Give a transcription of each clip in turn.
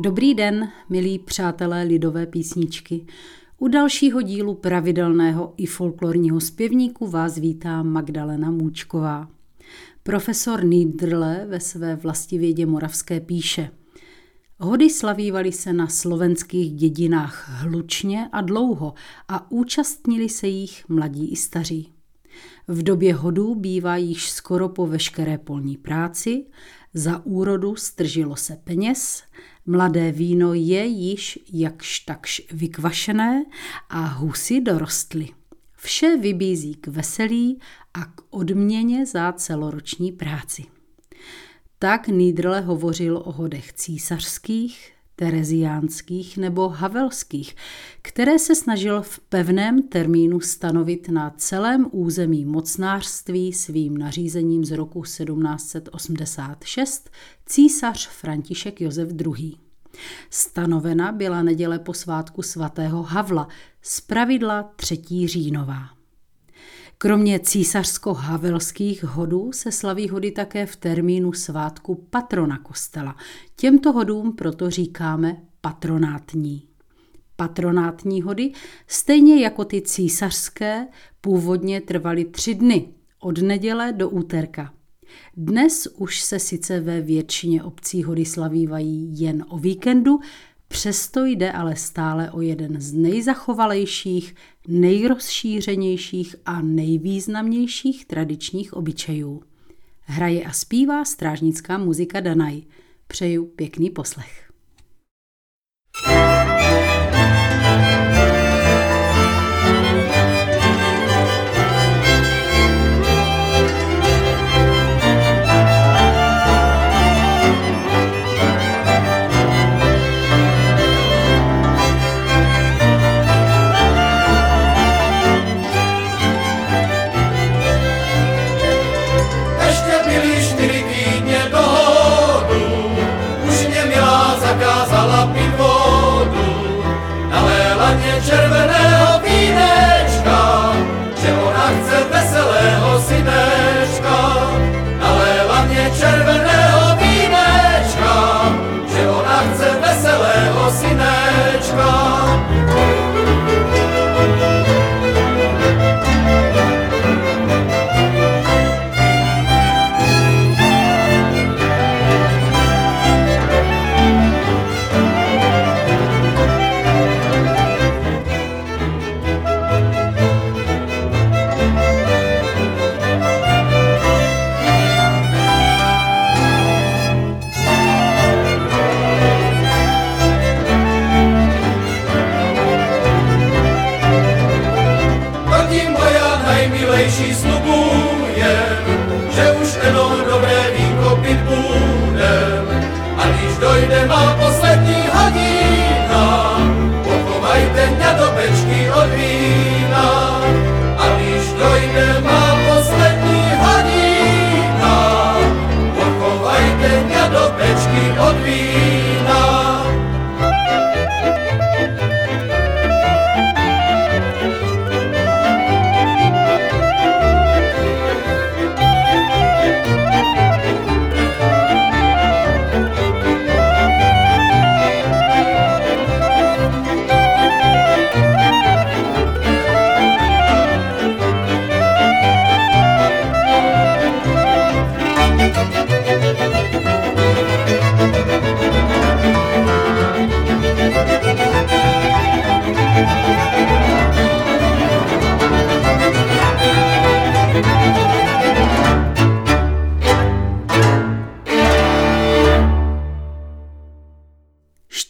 Dobrý den, milí přátelé lidové písničky. U dalšího dílu pravidelného i folklorního zpěvníku vás vítá Magdalena Můčková. Profesor Niedrle ve své vlastivědě moravské píše Hody slavívaly se na slovenských dědinách hlučně a dlouho a účastnili se jich mladí i staří. V době hodů bývá již skoro po veškeré polní práci, za úrodu stržilo se peněz, mladé víno je již jakž takž vykvašené a husy dorostly. Vše vybízí k veselí a k odměně za celoroční práci. Tak Nídrle hovořil o hodech císařských, tereziánských nebo havelských, které se snažil v pevném termínu stanovit na celém území mocnářství svým nařízením z roku 1786 císař František Josef II. Stanovena byla neděle po svátku svatého Havla, pravidla 3. říjnová. Kromě císařsko-havelských hodů se slaví hody také v termínu svátku patrona kostela. Těmto hodům proto říkáme patronátní. Patronátní hody, stejně jako ty císařské, původně trvaly tři dny, od neděle do úterka. Dnes už se sice ve většině obcí hody slavívají jen o víkendu, Přesto jde ale stále o jeden z nejzachovalejších, nejrozšířenějších a nejvýznamnějších tradičních obyčejů. Hraje a zpívá strážnická muzika Danaj. Přeju pěkný poslech. nejmilejší slibujem, že už jenom dobré víko pit budem. A když dojde má poslední hodina, pochovajte mě do pečky od vína. A když dojde má poslední hodina, pochovajte mě do pečky od vína.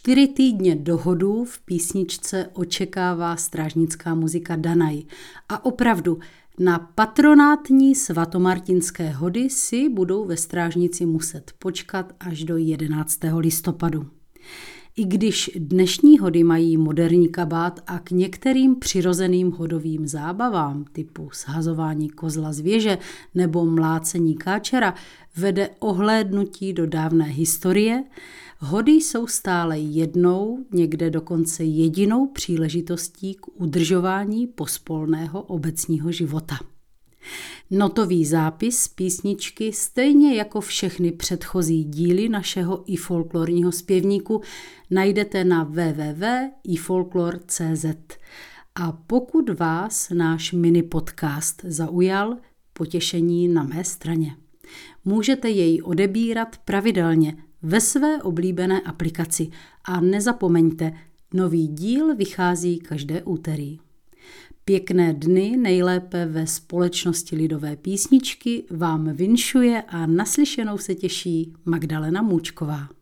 Čtyři týdně dohodu v písničce očekává strážnická muzika Danaj. A opravdu, na patronátní svatomartinské hody si budou ve strážnici muset počkat až do 11. listopadu. I když dnešní hody mají moderní kabát a k některým přirozeným hodovým zábavám typu shazování kozla z věže nebo mlácení káčera vede ohlédnutí do dávné historie, Hody jsou stále jednou, někde dokonce jedinou příležitostí k udržování pospolného obecního života. Notový zápis písničky, stejně jako všechny předchozí díly našeho i folklorního zpěvníku, najdete na www.ifolklor.cz. A pokud vás náš mini podcast zaujal, potěšení na mé straně. Můžete jej odebírat pravidelně ve své oblíbené aplikaci a nezapomeňte, nový díl vychází každé úterý. Pěkné dny, nejlépe ve společnosti lidové písničky, vám vinšuje a naslyšenou se těší Magdalena Můčková.